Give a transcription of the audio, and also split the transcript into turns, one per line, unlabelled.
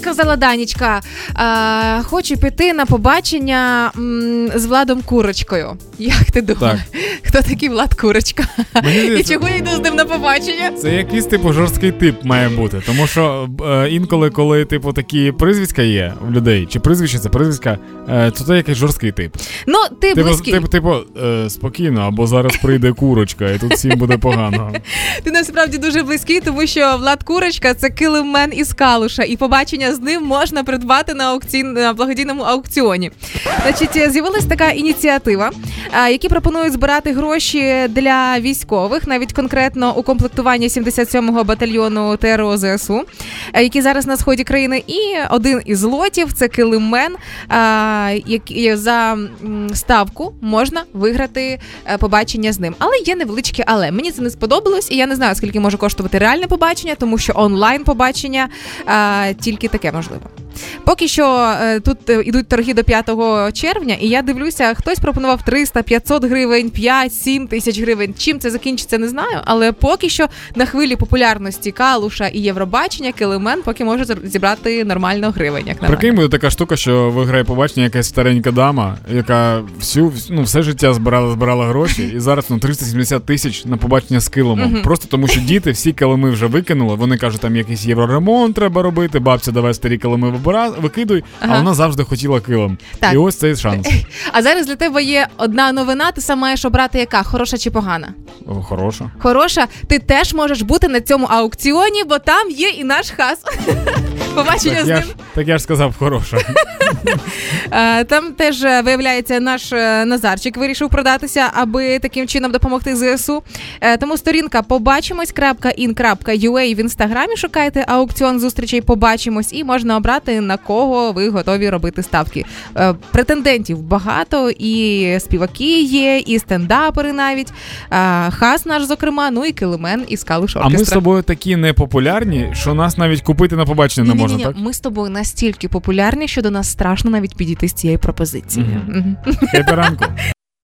сказала Данічка, е, хочу піти на побачення м, з Владом Курочкою. Як ти думаєш, хто такий Влад Курочка? І чого я йду з ним на побачення?
Це якийсь типу жорсткий тип має бути. Тому що е, інколи, коли типу такі прізвиська є в людей, чи прізвище це прізвиська, е, то це якийсь жорсткий тип.
Ну, ти
Типу,
близький.
типу, типу е, спокійно, або зараз прийде курочка, і тут всім буде погано.
Ти насправді дуже близький, тому що Влад Курочка це килимен із Калуша, і побачення з ним можна придбати на аукці... на благодійному аукціоні. Значить, з'явилась така ініціатива, а, які пропонують збирати гроші для військових, навіть конкретно у комплектуванні 77-го батальйону ТРО ЗСУ, а, які зараз на сході країни. І один із лотів це килимен, який за ставку можна виграти е, побачення з ним. Але є невеличке але. Мені це не сподобалось, і я не знаю, скільки може коштувати реальне побачення, тому що онлайн побачення е, тільки таке можливо. Поки що е, тут е, ідуть торги до 5 червня, і я дивлюся, хтось пропонував 300, 500 гривень, 5, 7 тисяч гривень. Чим це закінчиться, не знаю. Але поки що на хвилі популярності Калуша і Євробачення Килимен поки може зібрати нормально гривень. Як на.
Прикинь, буде така штука, що виграє побачення якась старенька дама, яка всю ну, все життя збирала, збирала гроші, і зараз ну 370 тисяч на побачення з килимом.
Мгм.
Просто тому, що діти всі килими вже викинули. Вони кажуть, там якийсь євроремонт треба робити, бабця, давай старі килими вибира, викидуй,
Ага.
а вона завжди хотіла килим.
Так.
І ось цей шанс.
А зараз для тебе є одна новина. Ти сам маєш обрати яка хороша чи погана?
Хороша.
Хороша, ти теж можеш бути на цьому аукціоні, бо там є і наш хас. Побачення
Так
з
я,
ним.
так я ж сказав, хороша.
Е, Там теж е, виявляється, наш е, Назарчик вирішив продатися, аби таким чином допомогти ЗСУ. Тому сторінка побачимось.in.ua в інстаграмі. Шукайте аукціон зустрічей. Побачимось, і можна обрати на кого ви готові робити ставки. Претендентів багато, і співаки є, і стендапери навіть. Хас наш, зокрема, ну і килимен із Калуш
А ми з
оркестра.
тобою такі непопулярні, що нас навіть купити на побачення не можна,
Ні-ні-ні,
так?
Ми з тобою настільки популярні, що до нас страшно навіть підійти з цією пропозицією.
Хепі ранку.